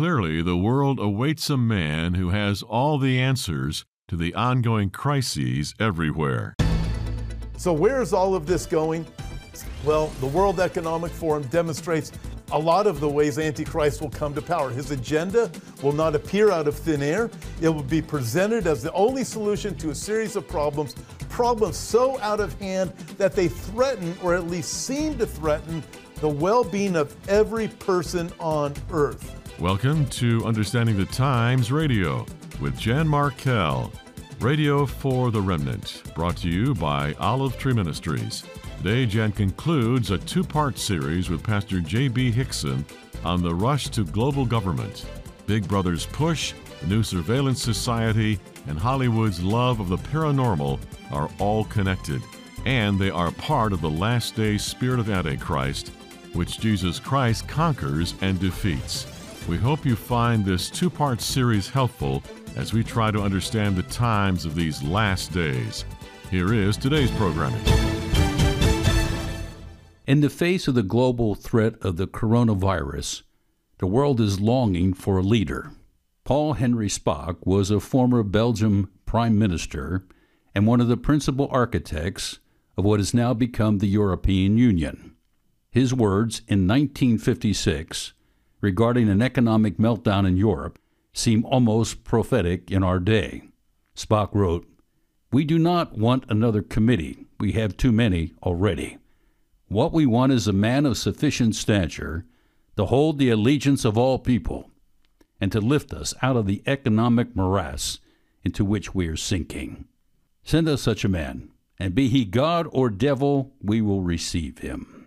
clearly, the world awaits a man who has all the answers to the ongoing crises everywhere. So, where is all of this going? Well, the World Economic Forum demonstrates a lot of the ways Antichrist will come to power. His agenda will not appear out of thin air. It will be presented as the only solution to a series of problems, problems so out of hand that they threaten, or at least seem to threaten, the well being of every person on earth. Welcome to Understanding the Times Radio with Jan Markell, Radio for the Remnant, brought to you by Olive Tree Ministries. Today, Jan concludes a two part series with Pastor J.B. Hickson on the rush to global government. Big Brother's push, the new surveillance society, and Hollywood's love of the paranormal are all connected, and they are part of the last day spirit of Antichrist, which Jesus Christ conquers and defeats. We hope you find this two part series helpful as we try to understand the times of these last days. Here is today's programming. In the face of the global threat of the coronavirus, the world is longing for a leader. Paul-Henri Spaak was a former Belgium prime minister and one of the principal architects of what has now become the European Union. His words in 1956 regarding an economic meltdown in Europe seem almost prophetic in our day. Spaak wrote, We do not want another committee. We have too many already. What we want is a man of sufficient stature to hold the allegiance of all people and to lift us out of the economic morass into which we are sinking. Send us such a man, and be he God or devil, we will receive him.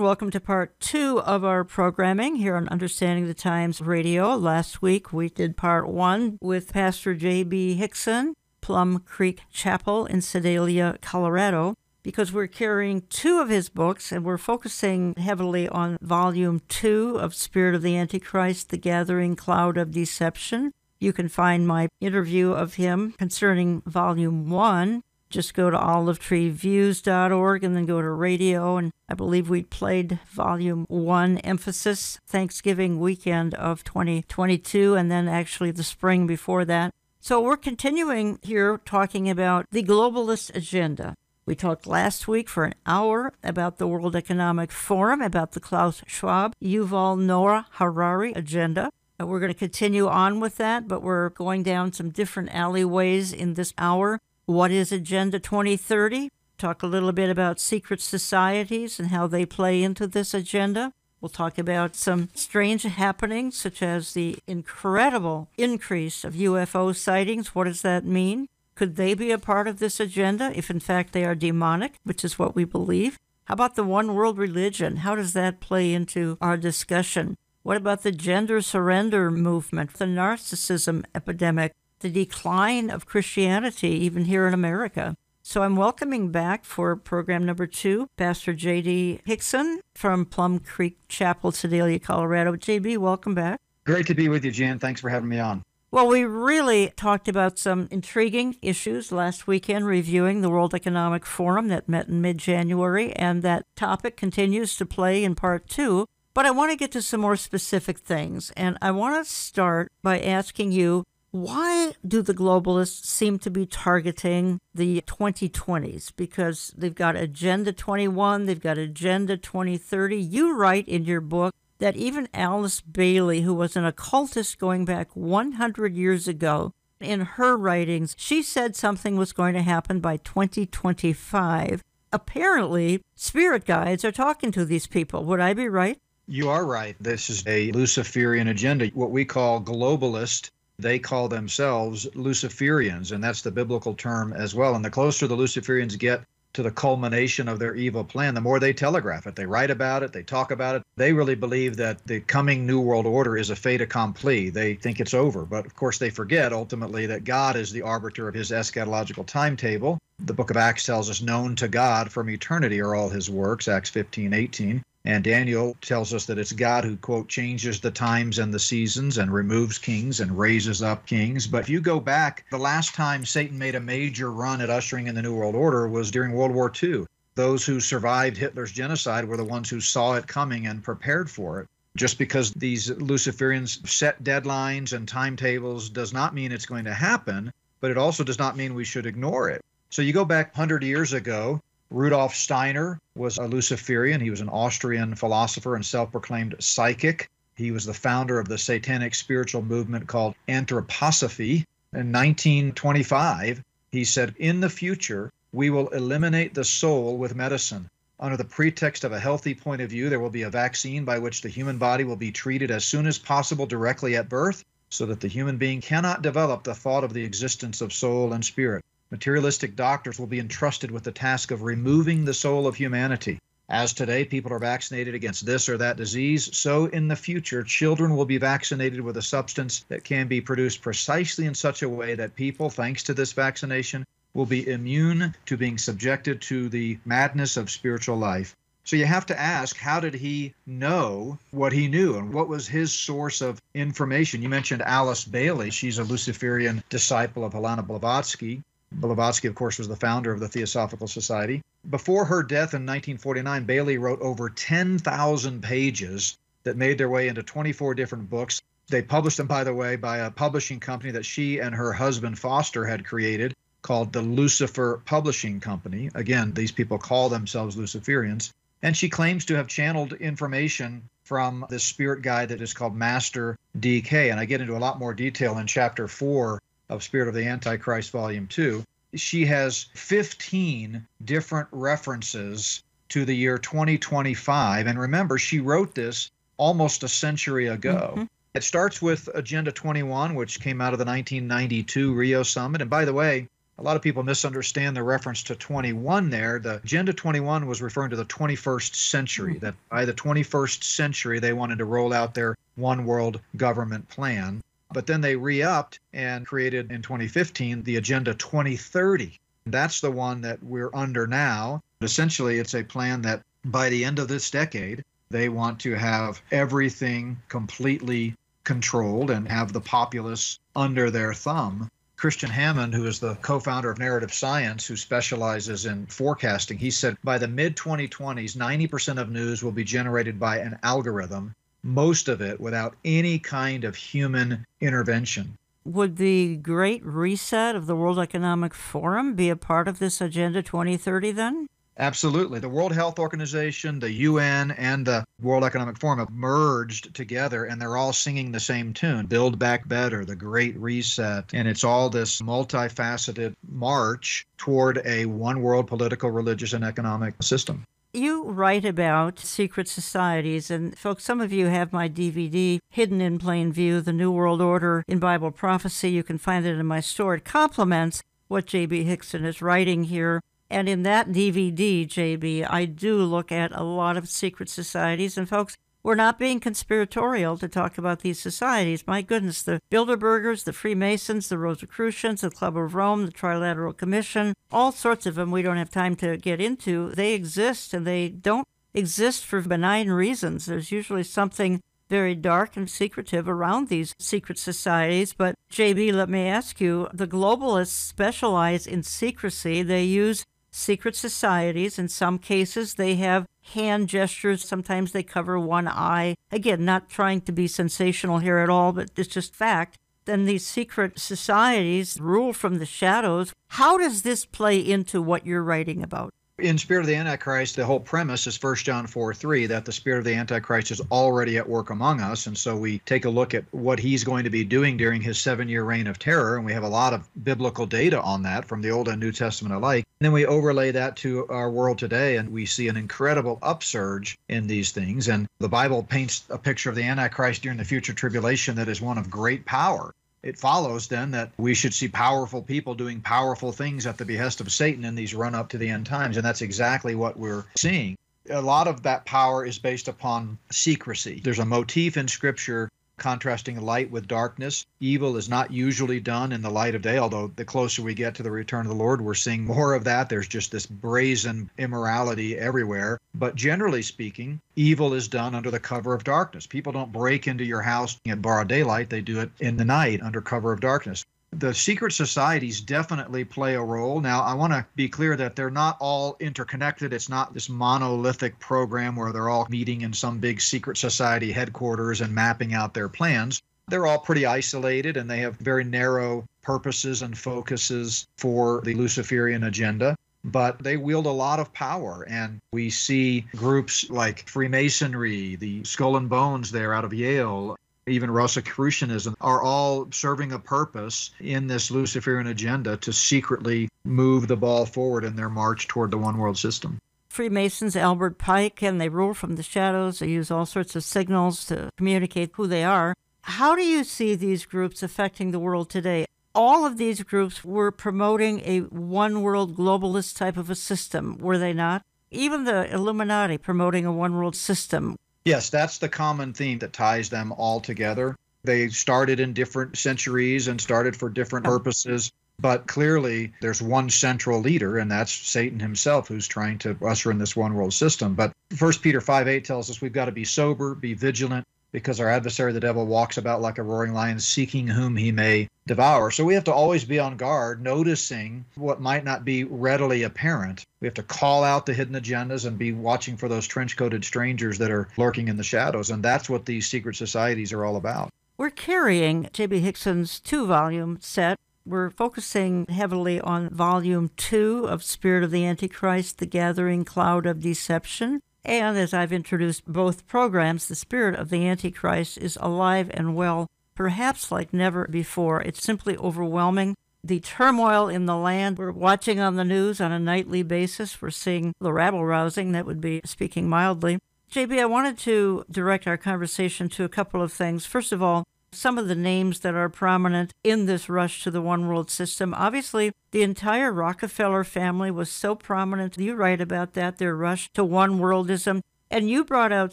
Welcome to part two of our programming here on Understanding the Times Radio. Last week we did part one with Pastor J.B. Hickson, Plum Creek Chapel in Sedalia, Colorado because we're carrying two of his books and we're focusing heavily on volume two of Spirit of the Antichrist, The Gathering Cloud of Deception. You can find my interview of him concerning volume one. Just go to olivetreeviews.org and then go to radio. And I believe we played volume one emphasis Thanksgiving weekend of 2022 and then actually the spring before that. So we're continuing here talking about the globalist agenda. We talked last week for an hour about the World Economic Forum, about the Klaus Schwab, Yuval Noah Harari agenda. We're going to continue on with that, but we're going down some different alleyways in this hour. What is Agenda 2030? Talk a little bit about secret societies and how they play into this agenda. We'll talk about some strange happenings, such as the incredible increase of UFO sightings. What does that mean? Could they be a part of this agenda if, in fact, they are demonic, which is what we believe? How about the one world religion? How does that play into our discussion? What about the gender surrender movement, the narcissism epidemic, the decline of Christianity, even here in America? So I'm welcoming back for program number two Pastor J.B. Hickson from Plum Creek Chapel, Sedalia, Colorado. JB, welcome back. Great to be with you, Jan. Thanks for having me on. Well, we really talked about some intriguing issues last weekend, reviewing the World Economic Forum that met in mid January, and that topic continues to play in part two. But I want to get to some more specific things, and I want to start by asking you why do the globalists seem to be targeting the 2020s? Because they've got Agenda 21, they've got Agenda 2030. You write in your book that even Alice Bailey, who was an occultist going back 100 years ago, in her writings, she said something was going to happen by 2025. Apparently, spirit guides are talking to these people. Would I be right? You are right. This is a Luciferian agenda, what we call globalist. They call themselves Luciferians, and that's the biblical term as well. And the closer the Luciferians get to the culmination of their evil plan, the more they telegraph it. They write about it, they talk about it. They really believe that the coming New World Order is a fait accompli. They think it's over. But of course, they forget ultimately that God is the arbiter of his eschatological timetable. The book of Acts tells us, known to God from eternity are all his works, Acts 15, 18. And Daniel tells us that it's God who, quote, changes the times and the seasons and removes kings and raises up kings. But if you go back, the last time Satan made a major run at ushering in the New World Order was during World War II. Those who survived Hitler's genocide were the ones who saw it coming and prepared for it. Just because these Luciferians set deadlines and timetables does not mean it's going to happen, but it also does not mean we should ignore it. So you go back 100 years ago, Rudolf Steiner was a Luciferian. He was an Austrian philosopher and self proclaimed psychic. He was the founder of the satanic spiritual movement called Anthroposophy. In 1925, he said, In the future, we will eliminate the soul with medicine. Under the pretext of a healthy point of view, there will be a vaccine by which the human body will be treated as soon as possible directly at birth, so that the human being cannot develop the thought of the existence of soul and spirit. Materialistic doctors will be entrusted with the task of removing the soul of humanity. As today people are vaccinated against this or that disease, so in the future children will be vaccinated with a substance that can be produced precisely in such a way that people, thanks to this vaccination, will be immune to being subjected to the madness of spiritual life. So you have to ask, how did he know what he knew and what was his source of information? You mentioned Alice Bailey. She's a Luciferian disciple of Helena Blavatsky. Blavatsky, of course, was the founder of the Theosophical Society. Before her death in 1949, Bailey wrote over 10,000 pages that made their way into 24 different books. They published them, by the way, by a publishing company that she and her husband Foster had created called the Lucifer Publishing Company. Again, these people call themselves Luciferians. And she claims to have channeled information from this spirit guide that is called Master DK. And I get into a lot more detail in chapter four of Spirit of the Antichrist, Volume 2, she has 15 different references to the year 2025. And remember, she wrote this almost a century ago. Mm-hmm. It starts with Agenda 21, which came out of the 1992 Rio Summit. And by the way, a lot of people misunderstand the reference to 21 there. The Agenda 21 was referring to the 21st century, mm-hmm. that by the 21st century, they wanted to roll out their one world government plan. But then they re upped and created in 2015 the Agenda 2030. That's the one that we're under now. Essentially, it's a plan that by the end of this decade, they want to have everything completely controlled and have the populace under their thumb. Kristian Hammond, who is the co founder of Narrative Science, who specializes in forecasting, he said by the mid 2020s, 90% of news will be generated by an algorithm most of it without any kind of human intervention. Would the Great Reset of the World Economic Forum be a part of this Agenda 2030 then? Absolutely. The World Health Organization, the UN, and the World Economic Forum have merged together and they're all singing the same tune Build Back Better, the Great Reset. And it's all this multifaceted march toward a one world political, religious, and economic system. You write about secret societies, and folks, some of you have my DVD, Hidden in Plain View The New World Order in Bible Prophecy. You can find it in my store. It complements what J.B. Hickson is writing here. And in that DVD, JB, I do look at a lot of secret societies. And folks, we're not being conspiratorial to talk about these societies. My goodness, the Bilderbergers, the Freemasons, the Rosicrucians, the Club of Rome, the Trilateral Commission, all sorts of them we don't have time to get into. They exist and they don't exist for benign reasons. There's usually something very dark and secretive around these secret societies. But, JB, let me ask you the globalists specialize in secrecy. They use secret societies. In some cases, they have hand gestures. Sometimes they cover one eye. Again, not trying to be sensational here at all, but it's just fact. Then these secret societies rule from the shadows. How does this play into what you're writing about? In Spirit of the Antichrist, the whole premise is 1 John 4 3, that the Spirit of the Antichrist is already at work among us. And so we take a look at what he's going to be doing during his seven year reign of terror. And we have a lot of biblical data on that from the Old and New Testament alike. And then we overlay that to our world today, and we see an incredible upsurge in these things. And the Bible paints a picture of the Antichrist during the future tribulation that is one of great power. It follows then that we should see powerful people doing powerful things at the behest of Satan in these run up to the end times. And that's exactly what we're seeing. A lot of that power is based upon secrecy. There's a motif in Scripture contrasting light with darkness. Evil is not usually done in the light of day, although the closer we get to the return of the Lord, we're seeing more of that. There's just this brazen immorality everywhere. But generally speaking, evil is done under the cover of darkness. People don't break into your house at broad daylight, they do it in the night under cover of darkness. The secret societies definitely play a role. Now, I want to be clear that they're not all interconnected. It's not this monolithic program where they're all meeting in some big secret society headquarters and mapping out their plans. They're all pretty isolated and they have very narrow purposes and focuses for the Luciferian agenda but they wield a lot of power. And we see groups like Freemasonry, the Skull and Bones there out of Yale, even Rosicrucianism are all serving a purpose in this Luciferian agenda to secretly move the ball forward in their march toward the one world system. Freemasons, Albert Pike, and they rule from the shadows. They use all sorts of signals to communicate who they are. How do you see these groups affecting the world today? All of these groups were promoting a one world globalist type of a system, were they not? Even the Illuminati promoting a one world system. Yes, that's the common theme that ties them all together. They started in different centuries and started for different purposes, but clearly there's one central leader, and that's Satan himself who's trying to usher in this one world system. But First Peter 5 8 tells us we've got to be sober, be vigilant, because our adversary, the devil, walks about like a roaring lion, seeking whom he may devour. So we have to always be on guard, noticing what might not be readily apparent. We have to call out the hidden agendas and be watching for those trench coated strangers that are lurking in the shadows. And that's what these secret societies are all about. We're carrying J.B. Hickson's two volume set. We're focusing heavily on volume two of Spirit of the Antichrist, The Gathering Cloud of Deception. And as I've introduced both programs, the spirit of the Antichrist is alive and well, perhaps like never before. It's simply overwhelming. The turmoil in the land, we're watching on the news on a nightly basis. We're seeing the rabble rousing, that would be speaking mildly. JB, I wanted to direct our conversation to a couple of things. First of all, some of the names that are prominent in this rush to the one world system. Obviously, the entire Rockefeller family was so prominent. You write about that, their rush to one worldism. And you brought out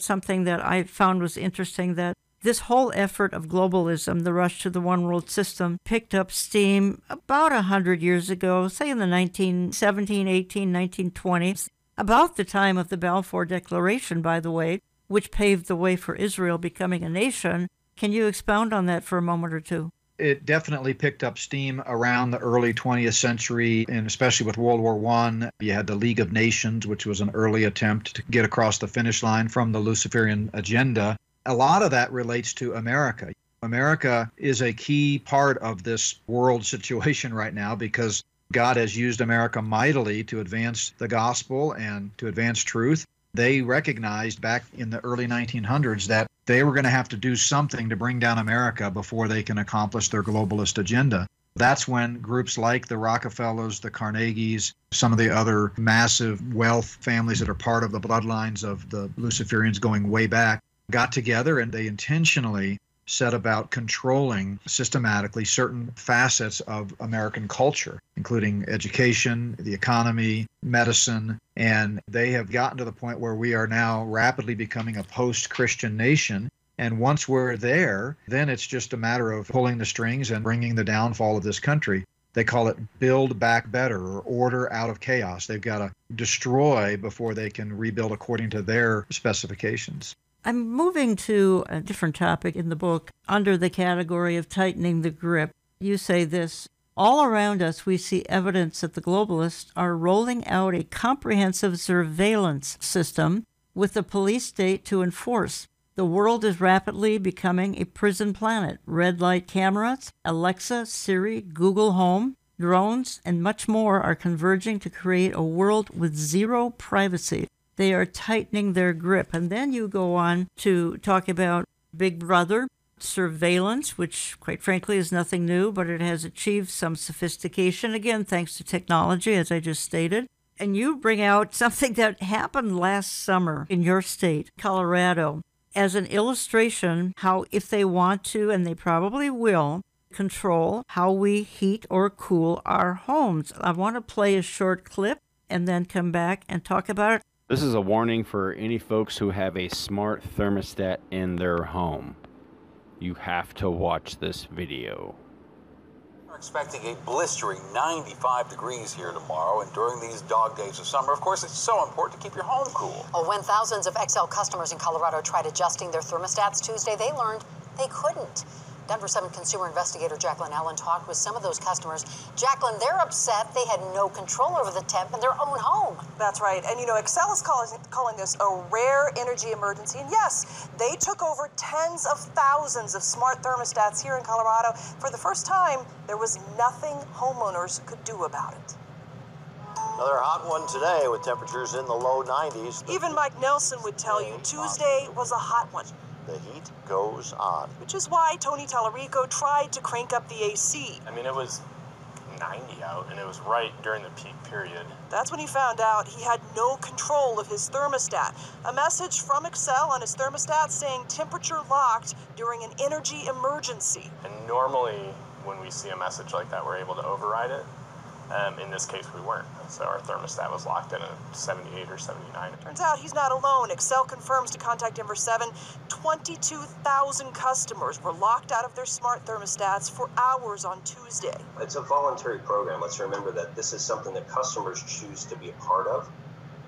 something that I found was interesting that this whole effort of globalism, the rush to the one world system, picked up steam about a hundred years ago, say in the 1917, 18, 1920s, about the time of the Balfour Declaration, by the way, which paved the way for Israel becoming a nation. Can you expound on that for a moment or two? It definitely picked up steam around the early 20th century, and especially with World War One. You had the League of Nations, which was an early attempt to get across the finish line from the Luciferian agenda. A lot of that relates to America. America is a key part of this world situation right now because God has used America mightily to advance the gospel and to advance truth they recognized back in the early 1900s that they were going to have to do something to bring down America before they can accomplish their globalist agenda. That's when groups like the Rockefellers, the Carnegies, some of the other massive wealth families that are part of the bloodlines of the Luciferians going way back got together and they intentionally set about controlling systematically certain facets of American culture, including education, the economy, medicine. And they have gotten to the point where we are now rapidly becoming a post Christian nation. And once we're there, then it's just a matter of pulling the strings and bringing the downfall of this country. They call it build back better or order out of chaos. They've got to destroy before they can rebuild according to their specifications. I'm moving to a different topic in the book under the category of tightening the grip. You say this all around us, we see evidence that the globalists are rolling out a comprehensive surveillance system with the police state to enforce. The world is rapidly becoming a prison planet. Red light cameras, Alexa, Siri, Google Home, drones, and much more are converging to create a world with zero privacy. They are tightening their grip. And then you go on to talk about Big Brother, surveillance, which quite frankly is nothing new, but it has achieved some sophistication, again, thanks to technology, as I just stated. And you bring out something that happened last summer in your state, Colorado, as an illustration how, if they want to, and they probably will, control how we heat or cool our homes. I want to play a short clip and then come back and talk about it. This is a warning for any folks who have a smart thermostat in their home. You have to watch this video. We're expecting a blistering 95 degrees here tomorrow and during these dog days of summer. Of course, it's so important to keep your home cool. Well, when thousands of Xcel customers in Colorado tried adjusting their thermostats Tuesday, they learned they couldn't. Denver 7 consumer investigator Jaclyn Allen talked with some of those customers. Jaclyn, they're upset they had no control over the temp in their own home. That's right. And you know, Xcel is calling, calling this a rare energy emergency. And yes, they took over tens of thousands of smart thermostats here in Colorado. For the first time, there was nothing homeowners could do about it. Another hot one today with temperatures in the low 90s. Even Mike Nelson would tell you Tuesday was a hot one. The heat goes on. Which is why Tony Tallarico tried to crank up the AC. I mean, it was 90 out, and it was right during the peak period. That's when he found out he had no control of his thermostat. A message from Xcel on his thermostat saying temperature locked during an energy emergency. And normally, when we see a message like that, we're able to override it. Um, in this case, we weren't. So our thermostat was locked in at 78 or 79. Turns out he's not alone. Xcel confirms to Contact Denver 7 22,000 customers were locked out of their smart thermostats for hours on Tuesday. It's a voluntary program. Let's remember that this is something that customers choose to be a part of.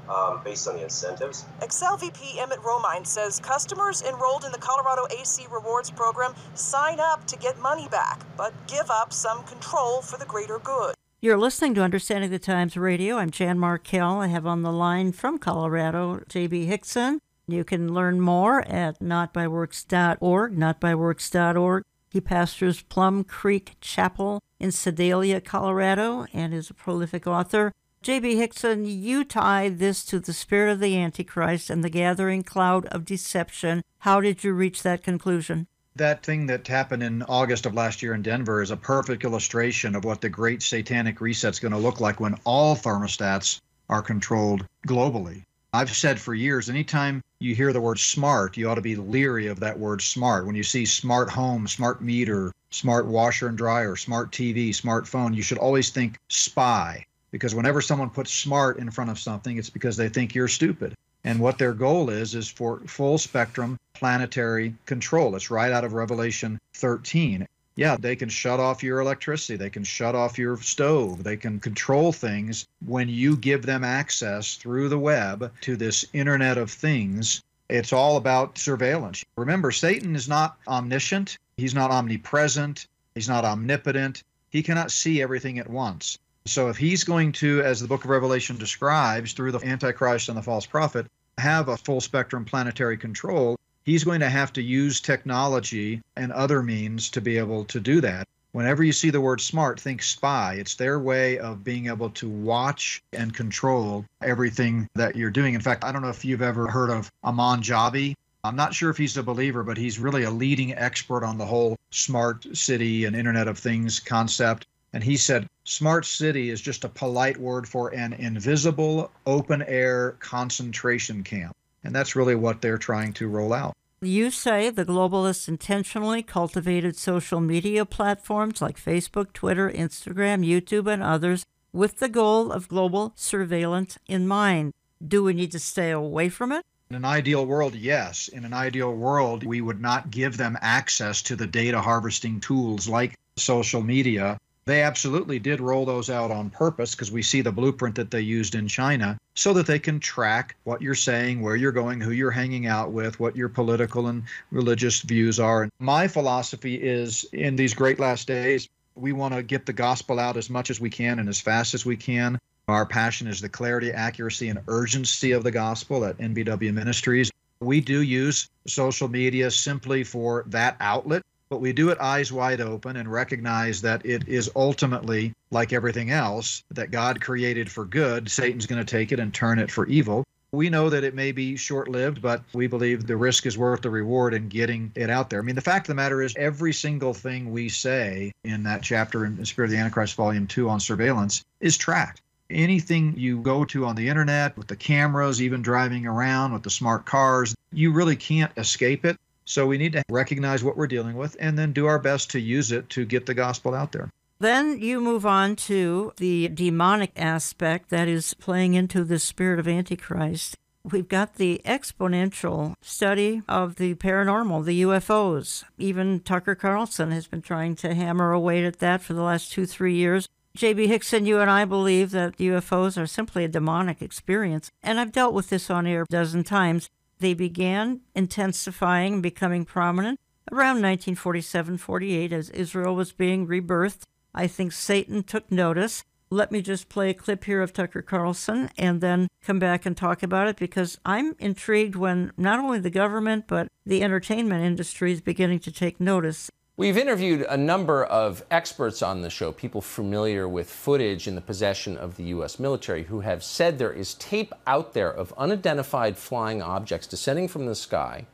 Um, based on the incentives. Xcel VP Emmett Romine says customers enrolled in the Colorado AC Rewards program sign up to get money back, but give up some control for the greater good. You're listening to Understanding the Times Radio. I'm Jan Markell. I have on the line from Colorado J.B. Hickson. You can learn more at notbyworks.org, notbyworks.org. He pastors Plum Creek Chapel in Sedalia, Colorado, and is a prolific author. J.B. Hickson, you tie this to the spirit of the Antichrist and the gathering cloud of deception. How did you reach that conclusion? That thing that happened in August of last year in Denver is a perfect illustration of what the great satanic reset's going to look like when all thermostats are controlled globally. I've said for years, anytime you hear the word smart, you ought to be leery of that word smart. When you see smart home, smart meter, smart washer and dryer, smart TV, smartphone, you should always think spy. Because whenever someone puts smart in front of something, it's because they think you're stupid. And what their goal is, is for full spectrum planetary control. It's right out of Revelation 13. Yeah, they can shut off your electricity. They can shut off your stove. They can control things when you give them access through the web to this Internet of Things. It's all about surveillance. Remember, Satan is not omniscient, he's not omnipresent, he's not omnipotent. He cannot see everything at once. So if he's going to, as the book of Revelation describes, through the Antichrist and the false prophet, have a full spectrum planetary control, he's going to have to use technology and other means to be able to do that. Whenever you see the word smart, think spy. It's their way of being able to watch and control everything that you're doing. In fact, I don't know if you've ever heard of Aman Jabbi. I'm not sure if he's a believer, but he's really a leading expert on the whole smart city and Internet of Things concept. And he said, smart city is just a polite word for an invisible open air concentration camp. And that's really what they're trying to roll out. You say the globalists intentionally cultivated social media platforms like Facebook, Twitter, Instagram, YouTube, and others with the goal of global surveillance in mind. Do we need to stay away from it? In an ideal world, yes. In an ideal world, we would not give them access to the data harvesting tools like social media they absolutely did roll those out on purpose because we see the blueprint that they used in China so that they can track what you're saying, where you're going, who you're hanging out with, what your political and religious views are. And my philosophy is in these great last days, we want to get the gospel out as much as we can and as fast as we can. Our passion is the clarity, accuracy, and urgency of the gospel at NBW Ministries. We do use social media simply for that outlet but we do it eyes wide open and recognize that it is ultimately, like everything else, that God created for good. Satan's going to take it and turn it for evil. We know that it may be short lived, but we believe the risk is worth the reward in getting it out there. I mean, the fact of the matter is, every single thing we say in that chapter in the Spirit of the Antichrist, Volume 2 on surveillance is tracked anything you go to on the internet with the cameras, even driving around with the smart cars, you really can't escape it. So we need to recognize what we're dealing with and then do our best to use it to get the gospel out there. Then you move on to the demonic aspect that is playing into the spirit of Antichrist. We've got the exponential study of the paranormal, the UFOs. Even Tucker Carlson has been trying to hammer away at that for the last two, three years. J.B. Hickson, you and I believe that UFOs are simply a demonic experience. And I've dealt with this on air a dozen times. They began intensifying, and becoming prominent around 1947 48 as Israel was being rebirthed. I think Satan took notice. Let me just play a clip here of Tucker Carlson and then come back and talk about it because I'm intrigued when not only the government but the entertainment industry is beginning to take notice. We've interviewed a number of experts on the show, people familiar with footage in the possession of the U.S. military, who have said there is tape out there of unidentified flying objects descending from the sky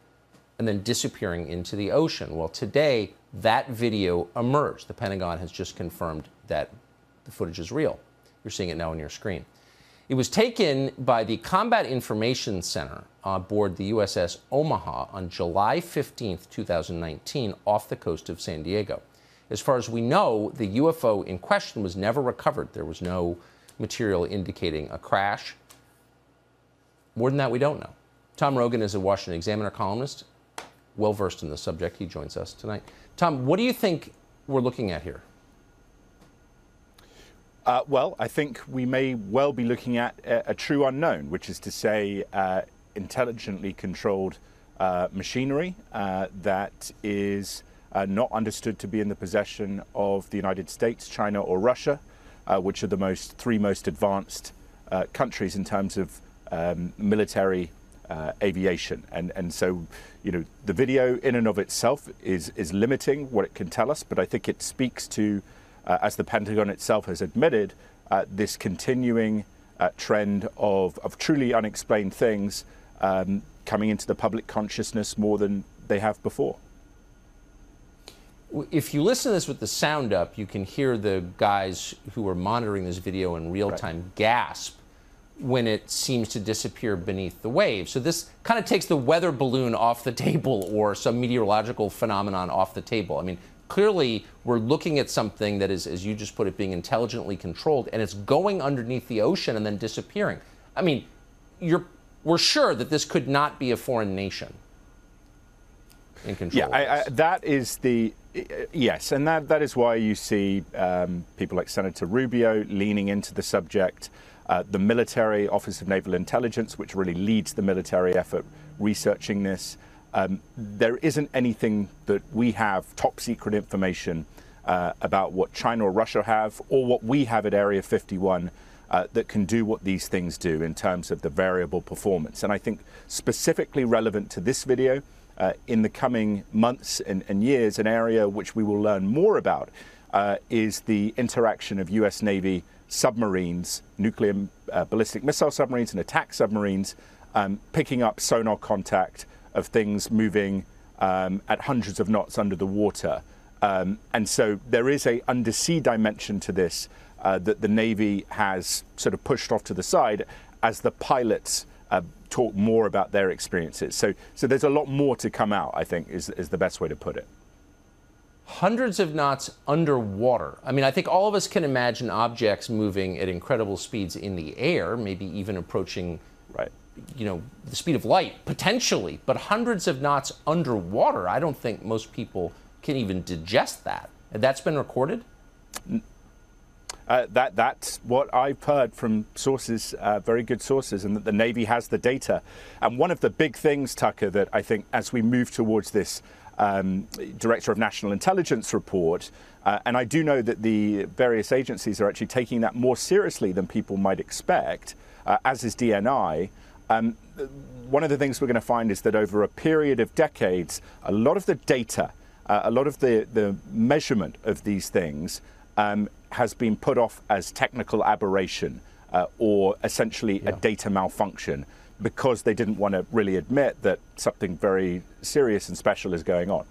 and then disappearing into the ocean. Well, today, that video emerged. The Pentagon has just confirmed that the footage is real. You're seeing it now on your screen. It was taken by the Combat Information Center aboard the USS Omaha on July 15, 2019, off the coast of San Diego. As far as we know, the UFO in question was never recovered. There was no material indicating a crash. More than that, we don't know. Tom Rogan is a Washington Examiner columnist, well versed in the subject. He joins us tonight. Tom, what do you think we're looking at here? Uh, well, I think we may well be looking at a, a true unknown, which is to say, uh, intelligently controlled uh, machinery uh, that is uh, not understood to be in the possession of the United States, China, or Russia, uh, which are the most three most advanced countries in terms of um, military aviation. And and so, you know, the video in and of itself is is limiting what it can tell us, but I think it speaks to uh, as the Pentagon itself has admitted, uh, this continuing uh, trend of, of truly unexplained things um, coming into the public consciousness more than they have before. If you listen to this with the sound up, you can hear the guys who are monitoring this video in real time right. gasp when it seems to disappear beneath the waves. So this kind of takes the weather balloon off the table or some meteorological phenomenon off the table. I mean, clearly we're looking at something that is, as you just put it, being intelligently controlled, and it's going underneath the ocean and then disappearing. I mean, you're, we're sure that this could not be a foreign nation in control. Yeah, I, I, that is the yes, and that that is why you see um, people like Senator Rubio leaning into the subject. Uh, the military Office of Naval Intelligence, which really leads the military effort researching this. Um, there isn't anything that we have top secret information uh, about what China or Russia have or what we have at Area 51 uh, that can do what these things do in terms of the variable performance. And I think specifically relevant to this video, uh, in the coming months and, and, years, an area which we will learn more about uh, is the interaction of US Navy submarines, nuclear uh, ballistic missile submarines, and attack submarines, um, picking up sonar contact of things moving um, at hundreds of knots under the water. Um, and so there is a undersea dimension to this uh, that the Navy has sort of pushed off to the side as the pilots uh, talk more about their experiences. So, so there's a lot more to come out, I think, is, is the best way to put it. Hundreds of knots underwater. I mean, I think all of us can imagine objects moving at incredible speeds in the air, maybe even approaching right you know, the speed of light, potentially, but hundreds of knots underwater, I don't think most people can even digest that. That's been recorded? Uh, that that's what I've heard from sources, uh, very good sources, and that the Navy has the data. And one of the big things, Tucker, that I think as we move towards this um, Director of National Intelligence report, uh, and I do know that the various agencies are actually taking that more seriously than people might expect, uh, as is DNI. Um, one of the things we're going to find is that over a period of decades, a lot of the data, uh, a lot of the, the measurement of these things um, has been put off as technical aberration uh, or essentially yeah. a data malfunction because they didn't want to really admit that something very serious and special is going on.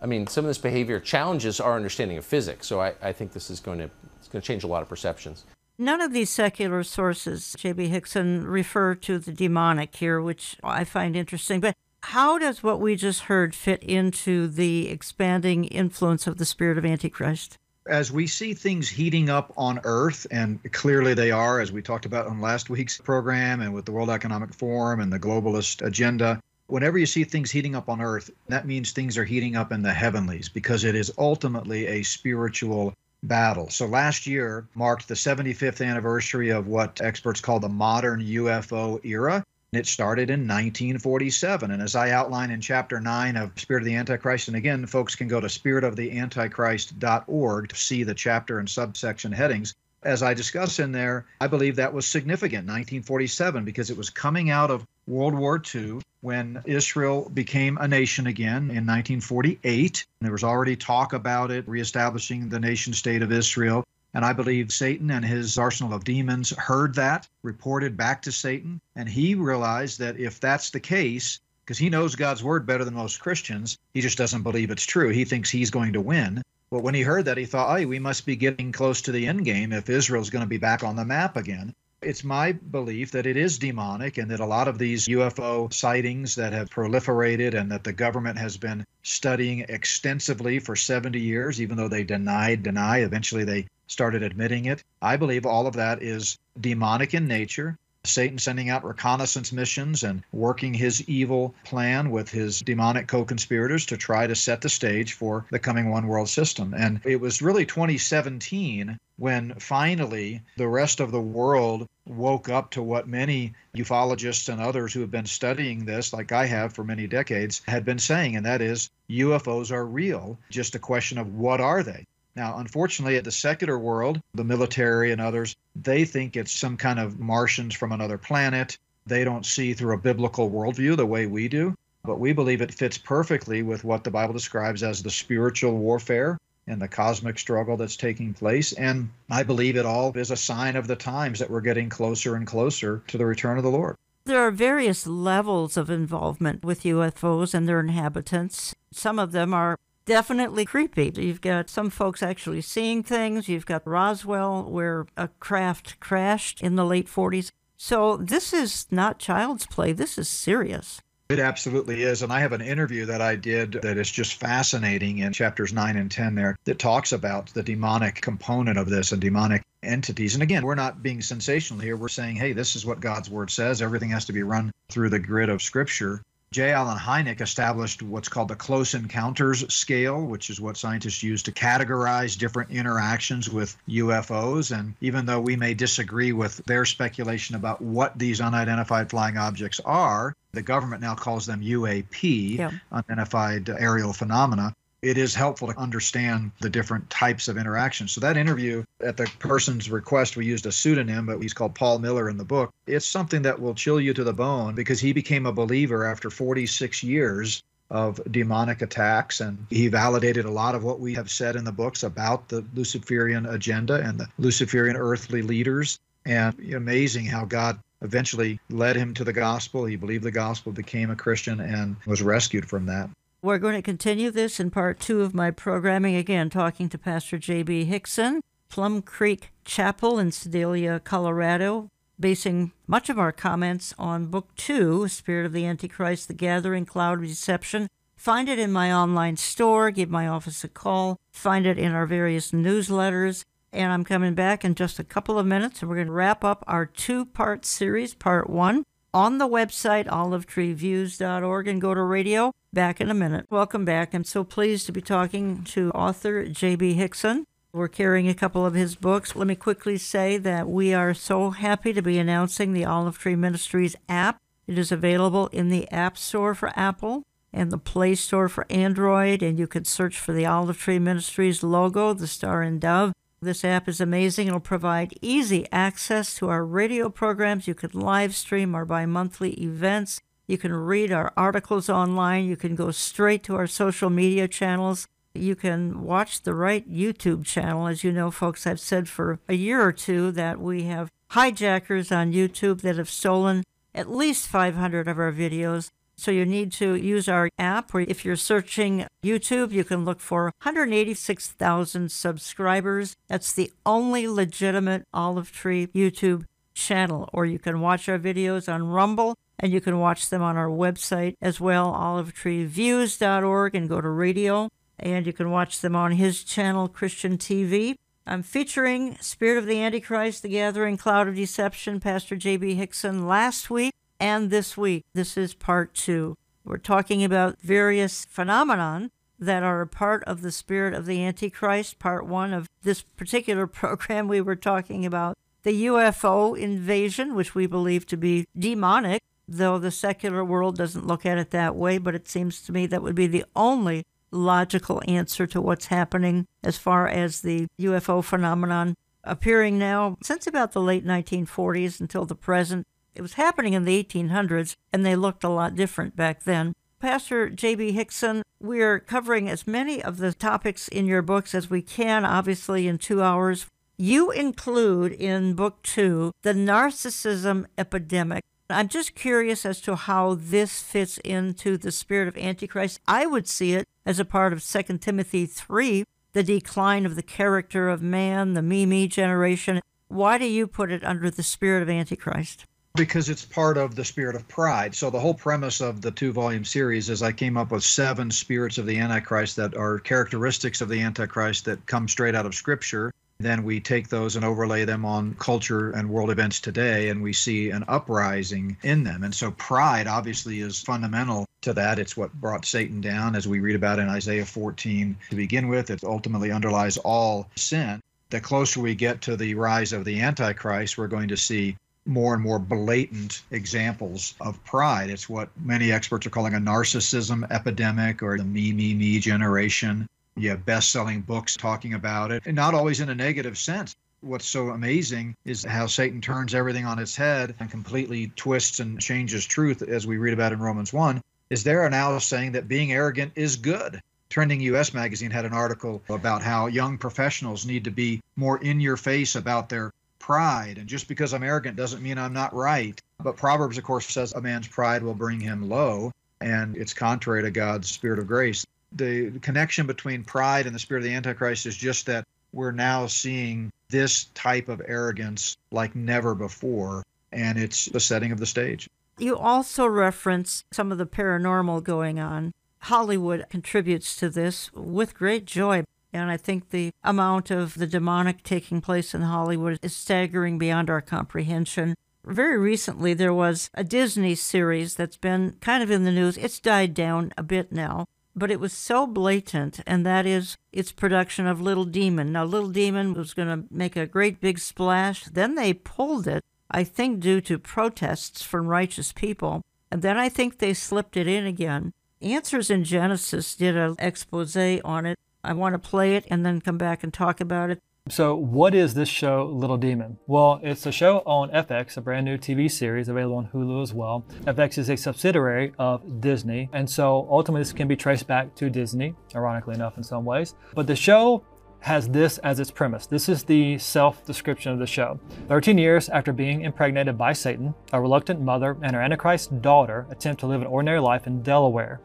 I mean, some of this behavior challenges our understanding of physics, so I, I think this is going to, it's going to change a lot of perceptions. None of these secular sources, J.B. Hickson, refer to the demonic here, which I find interesting. But how does what we just heard fit into the expanding influence of the spirit of Antichrist? As we see things heating up on Earth, and clearly they are, as we talked about on last week's program and with the World Economic Forum and the globalist agenda, whenever you see things heating up on Earth, that means things are heating up in the heavenlies because it is ultimately a spiritual battle. So last year marked the 75th anniversary of what experts call the modern UFO era. It started in 1947. And as I outline in chapter 9 of Spirit of the Antichrist, and again, folks can go to spiritoftheantichrist.org to see the chapter and subsection headings. As I discuss in there, I believe that was significant, 1947, because it was coming out of World War II when Israel became a nation again in 1948. There was already talk about it, reestablishing the nation state of Israel. And I believe Satan and his arsenal of demons heard that, reported back to Satan, and he realized that if that's the case, because he knows God's word better than most Christians, he just doesn't believe it's true. He thinks he's going to win. But when he heard that, he thought, oh, we must be getting close to the end game if Israel's going to be back on the map again. It's my belief that it is demonic and that a lot of these UFO sightings that have proliferated and that the government has been studying extensively for 70 years, even though they denied, deny, eventually they started admitting it. I believe all of that is demonic in nature. Satan sending out reconnaissance missions and working his evil plan with his demonic co conspirators to try to set the stage for the coming one world system. And it was really 2017 when finally the rest of the world woke up to what many ufologists and others who have been studying this, like I have for many decades, had been saying, and that is UFOs are real, just a question of what are they? Now, unfortunately, at the secular world, the military and others, they think it's some kind of Martians from another planet. They don't see through a biblical worldview the way we do. But we believe it fits perfectly with what the Bible describes as the spiritual warfare and the cosmic struggle that's taking place. And I believe it all is a sign of the times that we're getting closer and closer to the return of the Lord. There are various levels of involvement with UFOs and their inhabitants. Some of them are definitely creepy. You've got some folks actually seeing things. You've got Roswell, where a craft crashed in the late 40s. So this is not child's play. This is serious. It absolutely is. And I have an interview that I did that is just fascinating in chapters 9 and 10 there that talks about the demonic component of this and demonic entities. And again, we're not being sensational here. We're saying, hey, this is what God's word says. Everything has to be run through the grid of scripture. J. Allen Hynek established what's called the close encounters scale, which is what scientists use to categorize different interactions with UFOs. And even though we may disagree with their speculation about what these unidentified flying objects are, the government now calls them UAP, yeah. unidentified aerial phenomena it is helpful to understand the different types of interactions. So that interview, at the person's request, we used a pseudonym, but he's called Paul Miller in the book. It's something that will chill you to the bone because he became a believer after 46 years of demonic attacks and he validated a lot of what we have said in the books about the Luciferian agenda and the Luciferian earthly leaders. And amazing how God eventually led him to the gospel. He believed the gospel, became a Christian, and was rescued from that. We're going to continue this in part two of my programming, again, talking to Pastor J.B. Hickson, Plum Creek Chapel in Sedalia, Colorado, basing much of our comments on Book Two, Spirit of the Antichrist, The Gathering Cloud Reception. Find it in my online store, give my office a call, find it in our various newsletters. And I'm coming back in just a couple of minutes, and we're going to wrap up our two part series, part one on the website olivetreeviews.org and go to radio. Back in a minute. Welcome back. I'm so pleased to be talking to author J.B. Hickson. We're carrying a couple of his books. Let me quickly say that we are so happy to be announcing the Olive Tree Ministries app. It is available in the App Store for Apple and the Play Store for Android, and you can search for the Olive Tree Ministries logo, the star and dove, this app is amazing. It'll provide easy access to our radio programs. You can live stream our bi monthly events. You can read our articles online. You can go straight to our social media channels. You can watch the right YouTube channel. As you know, folks, I've said for a year or two that we have hijackers on YouTube that have stolen at least 500 of our videos. So you need to use our app, or if you're searching YouTube, you can look for 186,000 subscribers. That's the only legitimate Olive Tree YouTube channel. Or you can watch our videos on Rumble, and you can watch them on our website as well, olivetreeviews.org, and go to radio. And you can watch them on his channel, Christian TV. I'm featuring Spirit of the Antichrist, The Gathering Cloud of Deception, Pastor J.B. Hickson last week and this week. This is part two. We're talking about various phenomenon that are a part of the spirit of the Antichrist. Part one of this particular program, we were talking about the UFO invasion, which we believe to be demonic. Though the secular world doesn't look at it that way, but it seems to me that would be the only logical answer to what's happening as far as the UFO phenomenon appearing now since about the late 1940s until the present. It was happening in the 1800s, and they looked a lot different back then. Pastor J.B. Hickson, we're covering as many of the topics in your books as we can, obviously, in two hours. You include in book two the narcissism epidemic. I'm just curious as to how this fits into the spirit of Antichrist. I would see it as a part of 2 Timothy 3, the decline of the character of man, the me me generation. Why do you put it under the spirit of Antichrist? Because it's part of the spirit of pride. So, the whole premise of the two volume series is I came up with seven spirits of the Antichrist that are characteristics of the Antichrist that come straight out of Scripture. Then we take those and overlay them on culture and world events today, and we see an uprising in them. And so, pride obviously is fundamental to that. It's what brought Satan down, as we read about in Isaiah 14 to begin with. It ultimately underlies all sin. The closer we get to the rise of the Antichrist, we're going to see more and more blatant examples of pride. It's what many experts are calling a narcissism epidemic or the me, me, me generation. Have best selling books talking about it, and not always in a negative sense. What's so amazing is how Satan turns everything on its head and completely twists and changes truth, as we read about in Romans 1. Is there now saying that being arrogant is good. Trending US magazine had an article about how young professionals need to be more in your face about their pride. And just because I'm arrogant doesn't mean I'm not right. But Proverbs, of course, says a man's pride will bring him low. And it's contrary to God's spirit of grace the connection between pride and the spirit of the Antichrist is just that we're now seeing this type of arrogance like never before, and it's the setting of the stage. You also reference some of the paranormal going on. Hollywood contributes to this with great joy. And I think the amount of the demonic taking place in Hollywood is staggering beyond our comprehension. Very recently, there was a Disney series that's been kind of in the news. It's died down a bit now, but it was so blatant, and that is its production of Little Demon. Now, Little Demon was going to make a great big splash. Then they pulled it, I think, due to protests from righteous people. And then I think they slipped it in again. Answers in Genesis did an expose on it. I want to play it and then come back and talk about it. So, what is this show, Little Demon? Well, it's a show on FX, a brand new TV series available on Hulu as well. FX is a subsidiary of Disney, and so ultimately this can be traced back to Disney, ironically enough, in some ways. But the show has this as its premise. This is the self description of the show. 13 years after being impregnated by Satan, a reluctant mother and her Antichrist daughter attempt to live an ordinary life in Delaware.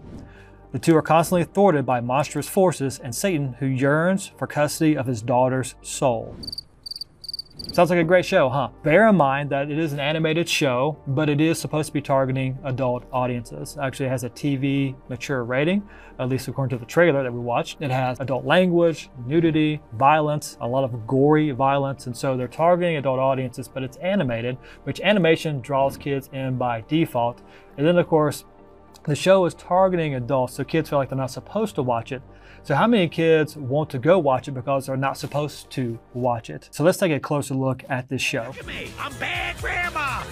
The two are constantly thwarted by monstrous forces and Satan, who yearns for custody of his daughter's soul. Sounds like a great show, huh? Bear in mind that it is an animated show, but it is supposed to be targeting adult audiences. Actually, it has a TV mature rating, at least according to the trailer that we watched. It has adult language, nudity, violence, a lot of gory violence, and so they're targeting adult audiences, but it's animated, which animation draws kids in by default. And then, of course, the show is targeting adults, so kids feel like they're not supposed to watch it. So how many kids want to go watch it because they're not supposed to watch it? So let's take a closer look at this show.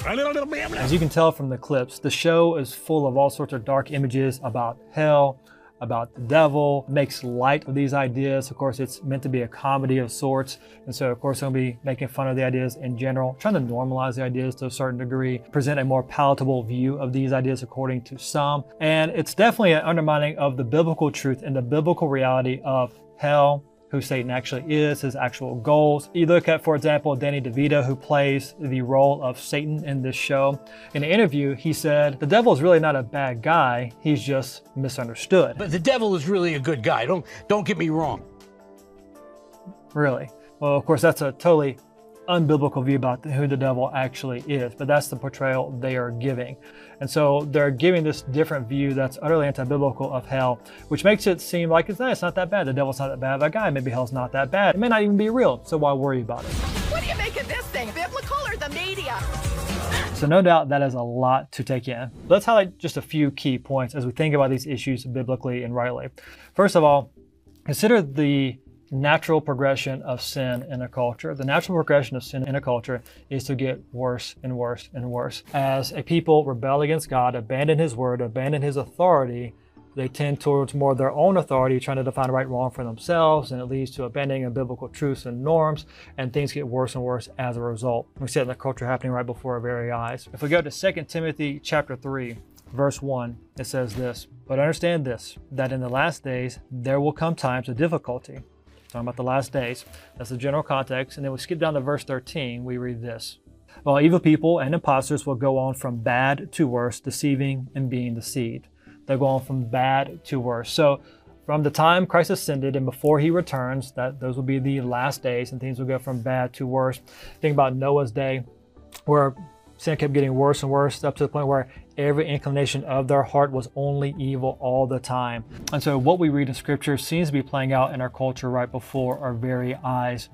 As you can tell from the clips, the show is full of all sorts of dark images about hell, about the devil, makes light of these ideas. Of course, it's meant to be a comedy of sorts. And so, of course, I'm going to be making fun of the ideas in general, trying to normalize the ideas to a certain degree, present a more palatable view of these ideas according to some. And it's definitely an undermining of the biblical truth and the biblical reality of hell, who Satan actually is, his actual goals. You look at, for example, Danny DeVito, who plays the role of Satan in this show. In an interview, he said, The devil is really not a bad guy, he's just misunderstood. But the devil is really a good guy. Don't don't get me wrong. Really? Well, of course, that's a totally unbiblical view about who the devil actually is, but that's the portrayal they are giving. And so they're giving this different view that's utterly anti-biblical of hell, which makes it seem like it's, it's not that bad. The devil's not that bad of a guy. Maybe hell's not that bad. It may not even be real, so why worry about it? What do you make of this thing, biblical or the media? So no doubt that is a lot to take in. Let's highlight just a few key points as we think about these issues biblically and rightly. First of all, consider the natural progression of sin in a culture. The natural progression of sin in a culture is to get worse and worse and worse. As a people rebel against God, abandon His word, abandon His authority, they tend towards more of their own authority, trying to define right and wrong for themselves, and it leads to abandoning of biblical truths and norms, and things get worse and worse as a result. We see that in the culture happening right before our very eyes. If we go to 2 Timothy chapter 3, verse 1, it says this, But understand this, that in the last days there will come times of difficulty. Talking about the last days. That's the general context. And then we skip down to verse 13, we read this. While evil people and impostors will go on from bad to worse, deceiving and being deceived. They're going from bad to worse. So from the time Christ ascended and before he returns, that those will be the last days and things will go from bad to worse. Think about Noah's day where sin kept getting worse and worse up to the point where every inclination of their heart was only evil all the time. And so what we read in scripture seems to be playing out in our culture right before our very eyes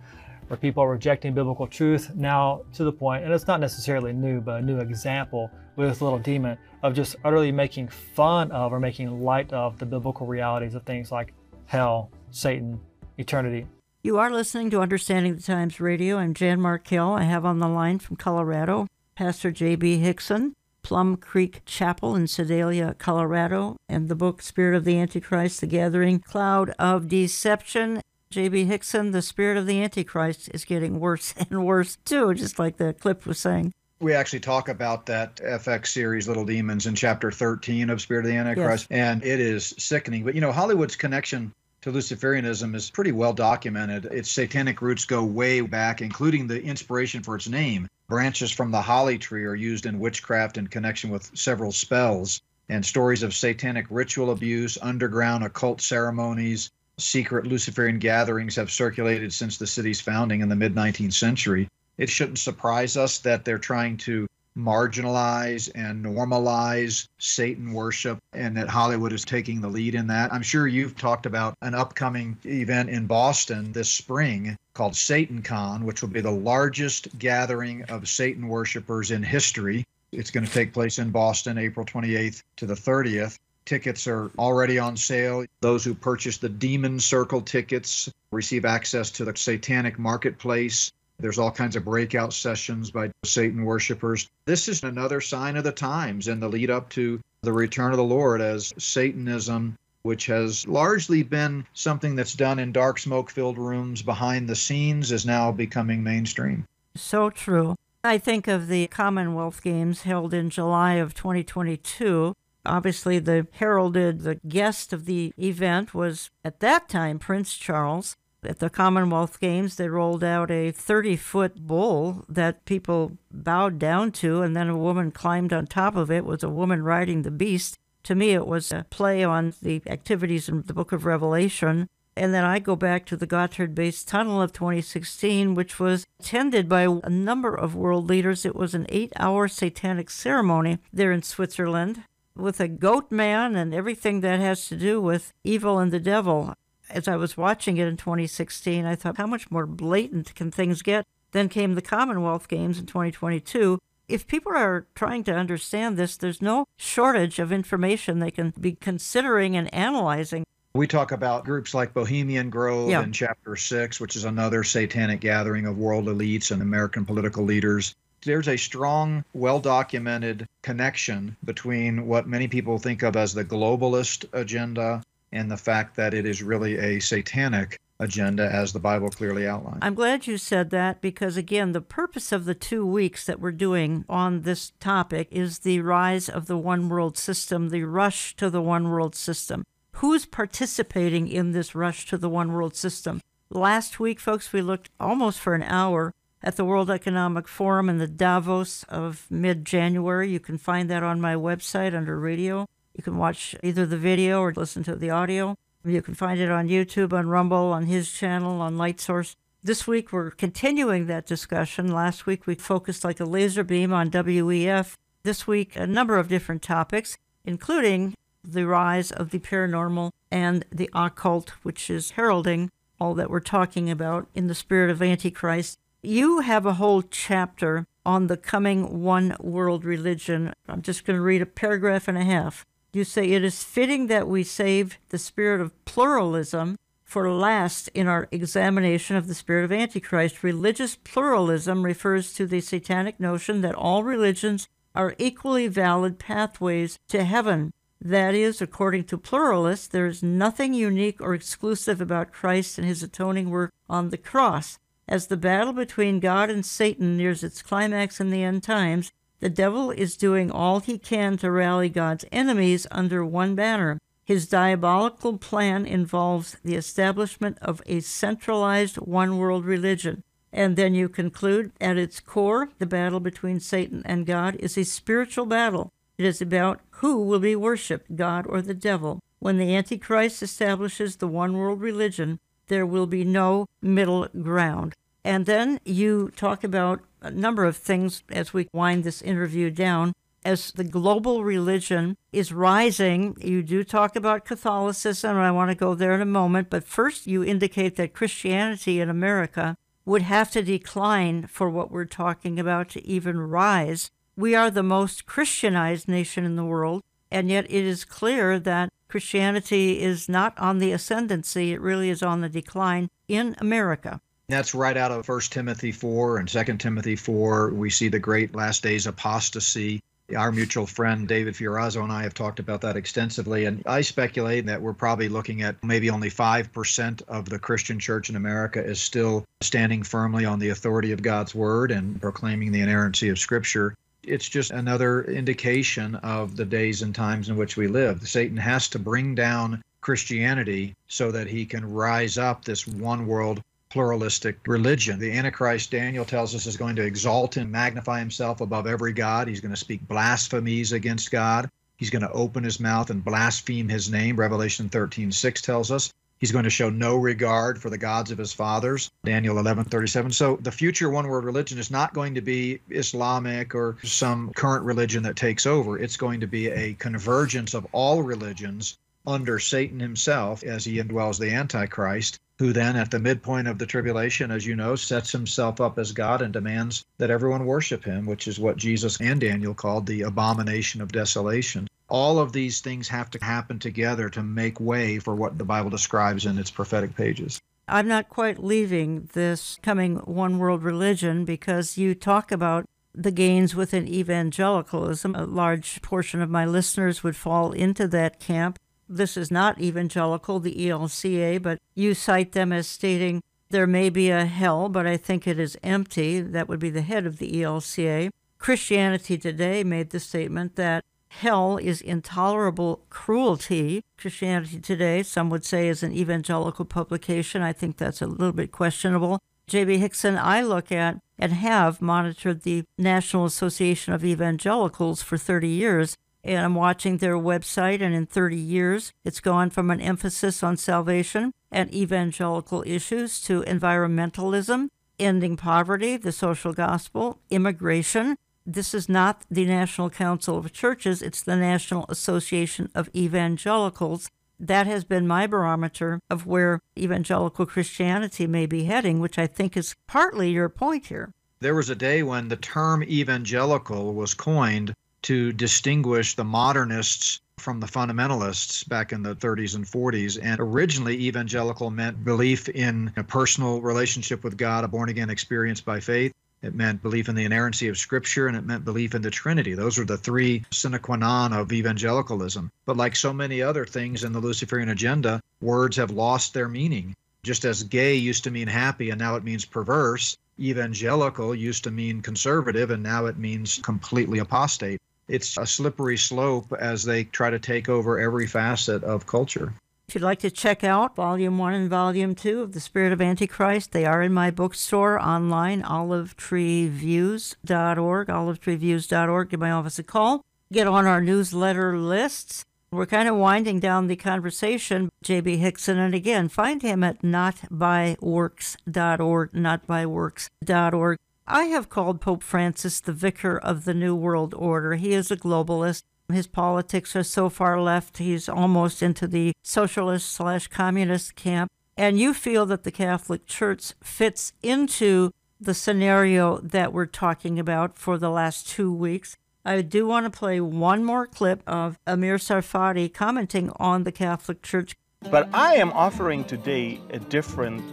where people are rejecting biblical truth now to the point, and it's not necessarily new, but a new example with this little demon of just utterly making fun of or making light of the biblical realities of things like hell, Satan, eternity. You are listening to Understanding the Times Radio. I'm Jan Markell. I have on the line from Colorado Pastor J.B. Hixson, Plum Creek Chapel in Sedalia, Colorado, and the book Spirit of the Antichrist, The Gathering Cloud of Deception. J.B. Hixson, the spirit of the Antichrist is getting worse and worse too, just like the clip was saying. We actually talk about that FX series, Little Demons, in chapter 13 of Spirit of the Antichrist, yes. and it is sickening. But you know, Hollywood's connection to Luciferianism is pretty well documented. Its satanic roots go way back, including the inspiration for its name. Branches from the holly tree are used in witchcraft in connection with several spells, and stories of satanic ritual abuse, underground occult ceremonies, secret Luciferian gatherings have circulated since the city's founding in the mid 19th century. It shouldn't surprise us that they're trying to marginalize and normalize Satan worship and that Hollywood is taking the lead in that. I'm sure you've talked about an upcoming event in Boston this spring called Satan Con, which will be the largest gathering of Satan worshipers in history. It's going to take place in Boston April 28th to the 30th. Tickets are already on sale. Those who purchase the Demon Circle tickets receive access to the Satanic Marketplace. There's all kinds of breakout sessions by Satan worshipers. This is another sign of the times in the lead up to the return of the Lord as Satanism, which has largely been something that's done in dark smoke filled rooms behind the scenes, is now becoming mainstream. So true. I think of the Commonwealth Games held in July of 2022 Obviously, the heralded, the guest of the event was at that time Prince Charles. At the Commonwealth Games, they rolled out a 30 foot bull that people bowed down to, and then a woman climbed on top of it, with a woman riding the beast. To me, it was a play on the activities in the book of Revelation. And then I go back to the Gotthard Base Tunnel of 2016, which was attended by a number of world leaders. It was an eight hour satanic ceremony there in Switzerland with a goat man and everything that has to do with evil and the devil. As I was watching it in 2016, I thought, how much more blatant can things get? Then came the Commonwealth Games in 2022. If people are trying to understand this, there's no shortage of information they can be considering and analyzing. We talk about groups like Bohemian Grove yeah. in chapter six, which is another satanic gathering of world elites and American political leaders there's a strong, well documented connection between what many people think of as the globalist agenda and the fact that it is really a satanic agenda as the Bible clearly outlines. I'm glad you said that because, again, the purpose of the two weeks that we're doing on this topic is the rise of the one world system, the rush to the one world system. Who's participating in this rush to the one world system? Last week, folks, we looked almost for an hour at the World Economic Forum in the Davos of mid January. You can find that on my website under radio. You can watch either the video or listen to the audio. You can find it on YouTube, on Rumble, on his channel, on Lightsource. This week we're continuing that discussion. Last week we focused like a laser beam on WEF. This week, a number of different topics, including the rise of the paranormal and the occult, which is heralding all that we're talking about in the spirit of Antichrist you have a whole chapter on the coming one world religion. I'm just going to read a paragraph and a half. You say it is fitting that we save the spirit of pluralism for last in our examination of the spirit of Antichrist. Religious pluralism refers to the satanic notion that all religions are equally valid pathways to heaven. That is, according to pluralists, there is nothing unique or exclusive about Christ and his atoning work on the cross. As the battle between God and Satan nears its climax in the end times, the devil is doing all he can to rally God's enemies under one banner. His diabolical plan involves the establishment of a centralized one world religion. And then you conclude at its core, the battle between Satan and God is a spiritual battle. It is about who will be worshiped, God or the devil. When the Antichrist establishes the one world religion, there will be no middle ground. And then you talk about a number of things as we wind this interview down as the global religion is rising, you do talk about Catholicism, and I want to go there in a moment, but first you indicate that Christianity in America would have to decline for what we're talking about to even rise. We are the most Christianized nation in the world, and yet it is clear that Christianity is not on the ascendancy, it really is on the decline in America. That's right out of 1 Timothy 4 and 2 Timothy 4. We see the great last days apostasy our mutual friend David Fiorazo and I have talked about that extensively. And I speculate that we're probably looking at maybe only 5% of the Christian church in America is still standing firmly on the authority of God's word and proclaiming the inerrancy of Scripture. It's just another indication of the days and times in which we live. Satan has to bring down Christianity so that he can rise up this one world pluralistic religion. The Antichrist, Daniel tells us, is going to exalt and magnify himself above every God. He's going to speak blasphemies against God. He's going to open his mouth and blaspheme his name. Revelation 13 6 tells us. He's going to show no regard for the gods of his fathers. Daniel 11 37. So the future one world religion is not going to be Islamic or some current religion that takes over. It's going to be a convergence of all religions under Satan himself as he indwells the Antichrist who then, at the midpoint of the tribulation, as you know, sets himself up as God and demands that everyone worship him, which is what Jesus and Daniel called the abomination of desolation. All of these things have to happen together to make way for what the Bible describes in its prophetic pages. I'm not quite leaving this coming one world religion because you talk about the gains within evangelicalism. A large portion of my listeners would fall into that camp this is not evangelical, the ELCA, but you cite them as stating there may be a hell, but I think it is empty. That would be the head of the ELCA. Christianity Today made the statement that hell is intolerable cruelty. Christianity Today, some would say, is an evangelical publication. I think that's a little bit questionable. J.B. Hickson, I look at and have monitored the National Association of Evangelicals for 30 years, and I'm watching their website, and in 30 years, it's gone from an emphasis on salvation and evangelical issues to environmentalism, ending poverty, the social gospel, immigration. This is not the National Council of Churches, it's the National Association of Evangelicals. That has been my barometer of where evangelical Christianity may be heading, which I think is partly your point here. There was a day when the term evangelical was coined to distinguish the modernists from the fundamentalists back in the 30s and 40s. And originally, evangelical meant belief in a personal relationship with God, a born again experience by faith. It meant belief in the inerrancy of Scripture, and it meant belief in the Trinity. Those are the three sine qua non of evangelicalism. But like so many other things in the Luciferian agenda, words have lost their meaning. Just as gay used to mean happy and now it means perverse, evangelical used to mean conservative and now it means completely apostate it's a slippery slope as they try to take over every facet of culture. If you'd like to check out Volume 1 and Volume 2 of The Spirit of Antichrist, they are in my bookstore online, olivetreeviews.org, olivetreeviews.org. Give my office a call. Get on our newsletter lists. We're kind of winding down the conversation, J.B. Hixson, and again, find him at notbyworks.org, notbyworks.org. I have called Pope Francis the vicar of the New World Order. He is a globalist. His politics are so far left, he's almost into the socialist slash communist camp. And you feel that the Catholic Church fits into the scenario that we're talking about for the last two weeks. I do want to play one more clip of Amir Tsarfati commenting on the Catholic Church But I am offering today a different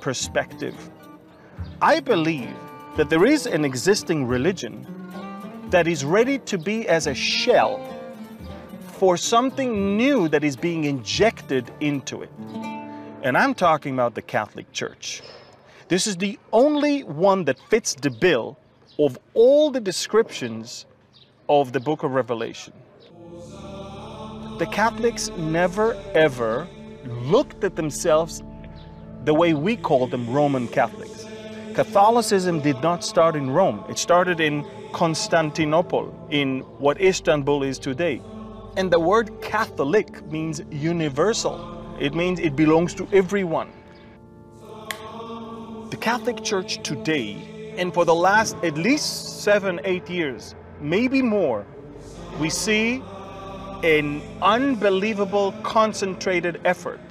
perspective. I believe that there is an existing religion that is ready to be as a shell for something new that is being injected into it. And I'm talking about the Catholic Church. This is the only one that fits the bill of all the descriptions of the book of Revelation. The Catholics never ever looked at themselves the way we call them Roman Catholics. Catholicism did not start in Rome, it started in Constantinople, in what Istanbul is today. And the word Catholic means universal, it means it belongs to everyone. The Catholic Church today, and for the last at least seven, eight years, maybe more, we see an unbelievable concentrated effort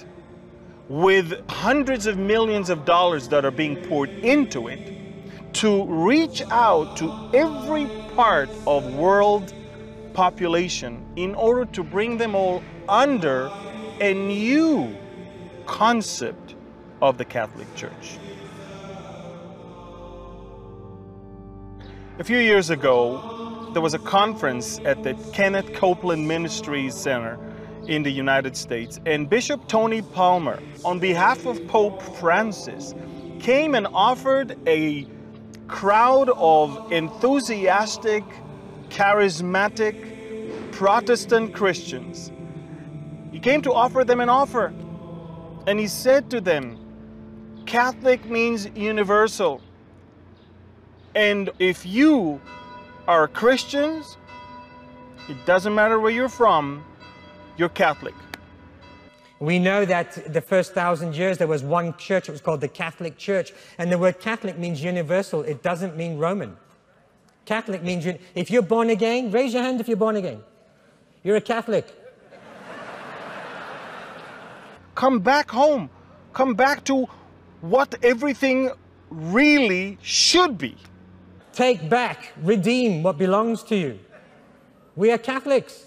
with hundreds of millions of dollars that are being poured into it to reach out to every part of world population in order to bring them all under a new concept of the Catholic Church. A few years ago, there was a conference at the Kenneth Copeland Ministries Center in the United States, and Bishop Tony Palmer, on behalf of Pope Francis, came and offered a crowd of enthusiastic, charismatic Protestant Christians. He came to offer them an offer, and he said to them, Catholic means universal. And if you are Christians, it doesn't matter where you're from, you're Catholic. We know that the first thousand years there was one church, it was called the Catholic Church. And the word Catholic means universal, it doesn't mean Roman. Catholic means, if you're born again, raise your hand if you're born again. You're a Catholic. Come back home. Come back to what everything really should be. Take back, redeem what belongs to you. We are Catholics.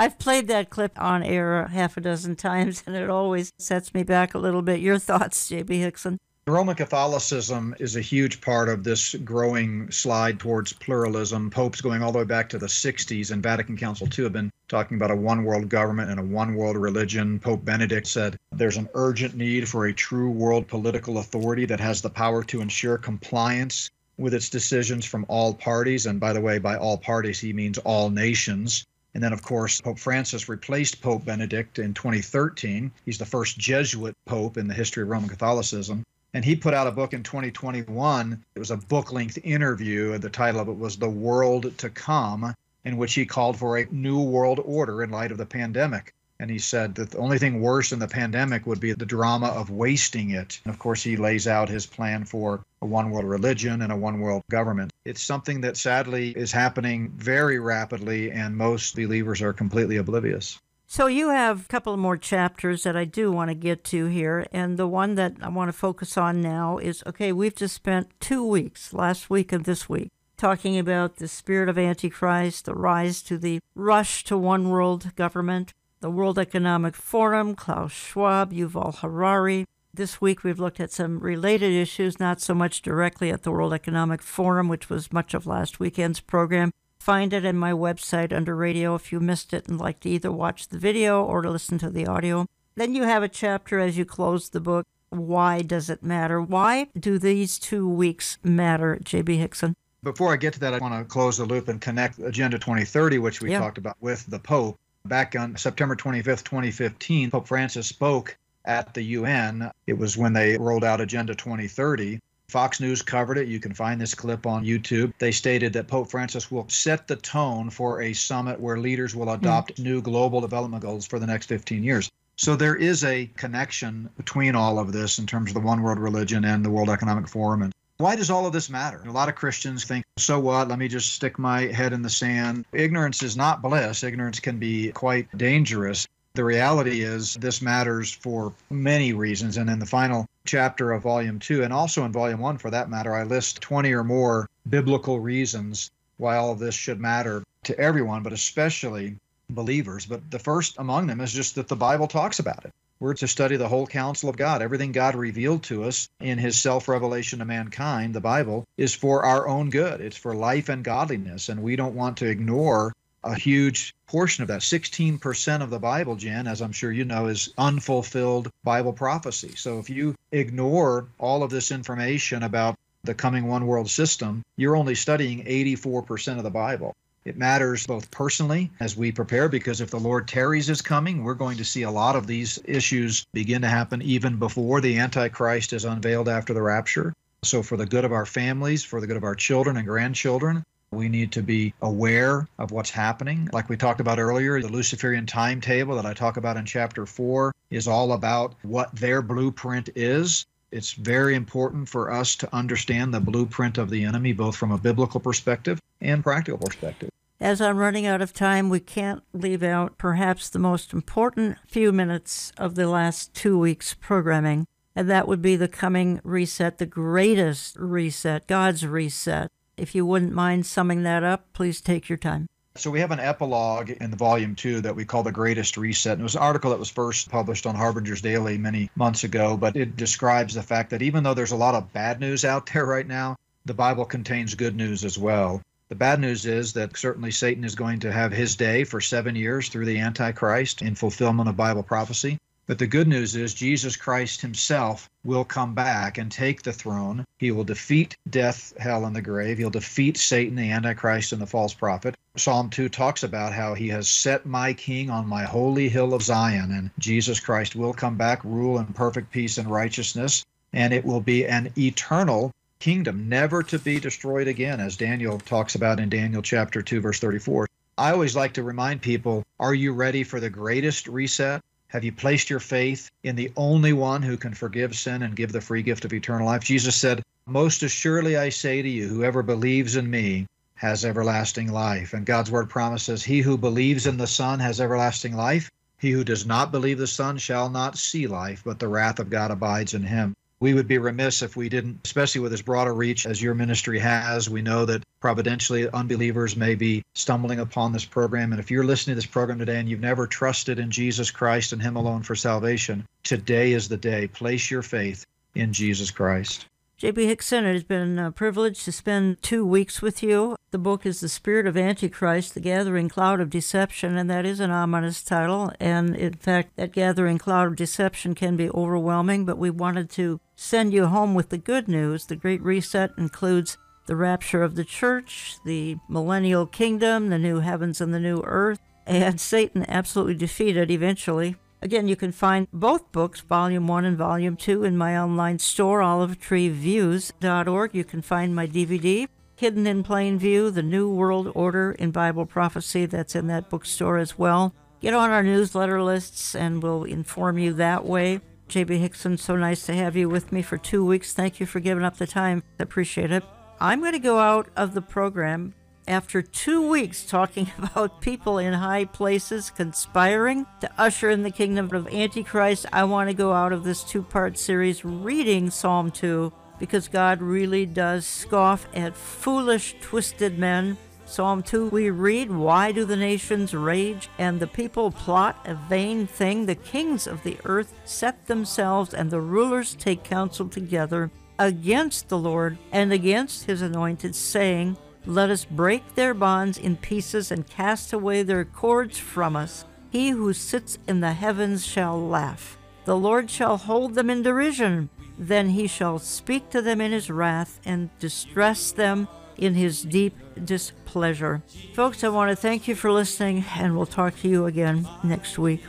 I've played that clip on air half a dozen times, and it always sets me back a little bit. Your thoughts, J.B. Hickson? Roman Catholicism is a huge part of this growing slide towards pluralism. Popes going all the way back to the 60s and Vatican Council II have been talking about a one world government and a one world religion. Pope Benedict said there's an urgent need for a true world political authority that has the power to ensure compliance with its decisions from all parties. And by the way, by all parties, he means all nations. And then, of course, Pope Francis replaced Pope Benedict in 2013. He's the first Jesuit pope in the history of Roman Catholicism. And he put out a book in 2021. It was a book length interview. And the title of it was The World to Come, in which he called for a new world order in light of the pandemic. And he said that the only thing worse than the pandemic would be the drama of wasting it. And of course, he lays out his plan for a one world religion and a one world government. It's something that sadly is happening very rapidly, and most believers are completely oblivious. So you have a couple more chapters that I do want to get to here, and the one that I want to focus on now is okay, we've just spent two weeks, last week and this week, talking about the spirit of Antichrist, the rise to the rush to one world government, the World Economic Forum, Klaus Schwab, Yuval Harari. This week we've looked at some related issues, not so much directly at the World Economic Forum, which was much of last weekend's program. Find it in my website under radio if you missed it and like to either watch the video or to listen to the audio. Then you have a chapter as you close the book. Why does it matter? Why do these two weeks matter, J.B. Hickson? Before I get to that, I want to close the loop and connect Agenda 2030, which we Yeah. talked about with the Pope. Back on September 25th, 2015, Pope Francis spoke at the UN. It was when they rolled out Agenda 2030. Fox News covered it. You can find this clip on YouTube. They stated that Pope Francis will set the tone for a summit where leaders will hmm. adopt new global development goals for the next 15 years. So there is a connection between all of this in terms of the one world religion and the World Economic Forum. And why does all of this matter? A lot of Christians think, so what? Let me just stick my head in the sand. Ignorance is not bliss. Ignorance can be quite dangerous. The reality is, this matters for many reasons. And in the final chapter of Volume 2, and also in Volume 1 for that matter, I list 20 or more biblical reasons why all of this should matter to everyone, but especially believers. But the first among them is just that the Bible talks about it. We're to study the whole counsel of God. Everything God revealed to us in his self revelation to mankind, the Bible, is for our own good. It's for life and godliness. And we don't want to ignore a huge portion of that. 16% of the Bible, Jen, as I'm sure you know, is unfulfilled Bible prophecy. So if you ignore all of this information about the coming one world system, you're only studying 84% of the Bible. It matters both personally as we prepare because if the Lord tarries is coming, we're going to see a lot of these issues begin to happen even before the Antichrist is unveiled after the rapture. So, for the good of our families, for the good of our children and grandchildren, we need to be aware of what's happening. Like we talked about earlier, the Luciferian timetable that I talk about in chapter four is all about what their blueprint is. It's very important for us to understand the blueprint of the enemy, both from a biblical perspective and practical perspective. As I'm running out of time, we can't leave out perhaps the most important few minutes of the last two weeks' programming, and that would be the coming reset, the greatest reset, God's reset. If you wouldn't mind summing that up, please take your time. So we have an epilogue in the volume two that we call the Greatest Reset. And it was an article that was first published on Harbinger's Daily many months ago, but it describes the fact that even though there's a lot of bad news out there right now, the Bible contains good news as well. The bad news is that certainly Satan is going to have his day for seven years through the Antichrist in fulfillment of Bible prophecy. But the good news is Jesus Christ himself will come back and take the throne. He will defeat death, hell, and the grave. He'll defeat Satan, the Antichrist, and the false prophet. Psalm 2 talks about how he has set my king on my holy hill of Zion, and Jesus Christ will come back, rule in perfect peace and righteousness, and it will be an eternal kingdom, never to be destroyed again, as Daniel talks about in Daniel chapter 2, verse 34. I always like to remind people are you ready for the greatest reset? Have you placed your faith in the only one who can forgive sin and give the free gift of eternal life? Jesus said, Most assuredly I say to you, whoever believes in me has everlasting life. And God's word promises, He who believes in the Son has everlasting life. He who does not believe the Son shall not see life, but the wrath of God abides in him we would be remiss if we didn't, especially with as broad a reach as your ministry has. We know that providentially unbelievers may be stumbling upon this program. And if you're listening to this program today and you've never trusted in Jesus Christ and Him alone for salvation, today is the day. Place your faith in Jesus Christ. J.B. Hickson, it has been a privilege to spend two weeks with you. The book is The Spirit of Antichrist, The Gathering Cloud of Deception, and that is an ominous title. And in fact, that gathering cloud of deception can be overwhelming, but we wanted to send you home with the good news. The Great Reset includes the rapture of the church, the millennial kingdom, the new heavens and the new earth, and Satan absolutely defeated eventually. Again, you can find both books, Volume 1 and Volume 2, in my online store, olivetreeviews.org. You can find my DVD, Hidden in Plain View, The New World Order in Bible Prophecy, that's in that bookstore as well. Get on our newsletter lists and we'll inform you that way. JB Hickson, so nice to have you with me for two weeks. Thank you for giving up the time. I appreciate it. I'm going to go out of the program after two weeks talking about people in high places conspiring to usher in the kingdom of Antichrist, I want to go out of this two part series reading Psalm 2 because God really does scoff at foolish, twisted men. Psalm 2, we read, Why do the nations rage and the people plot a vain thing? The kings of the earth set themselves and the rulers take counsel together against the Lord and against his anointed, saying, let us break their bonds in pieces and cast away their cords from us. He who sits in the heavens shall laugh. The Lord shall hold them in derision. Then he shall speak to them in his wrath and distress them in his deep displeasure. Folks, I want to thank you for listening, and we'll talk to you again next week.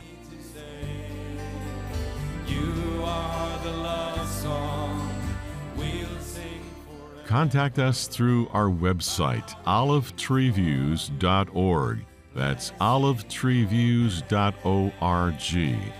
contact us through our website, olivetreeviews.org. That's olivetreeviews.org.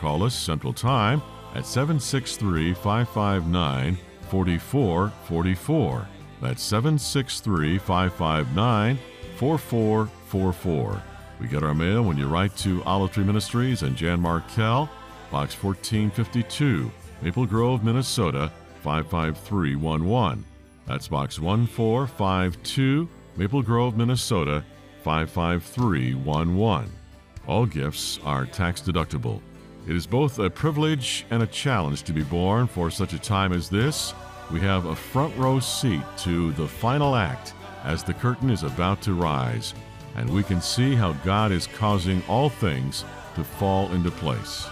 Call us Central Time at 763 559 4444. That's 763 559 4444. We get our mail when you write to Olive Tree Ministries and Jan Markell, Box 1452, Maple Grove, Minnesota 55311. That's Box 1452, Maple Grove, Minnesota 55311. All gifts are tax deductible. It is both a privilege and a challenge to be born for such a time as this. We have a front row seat to the final act as the curtain is about to rise, and we can see how God is causing all things to fall into place.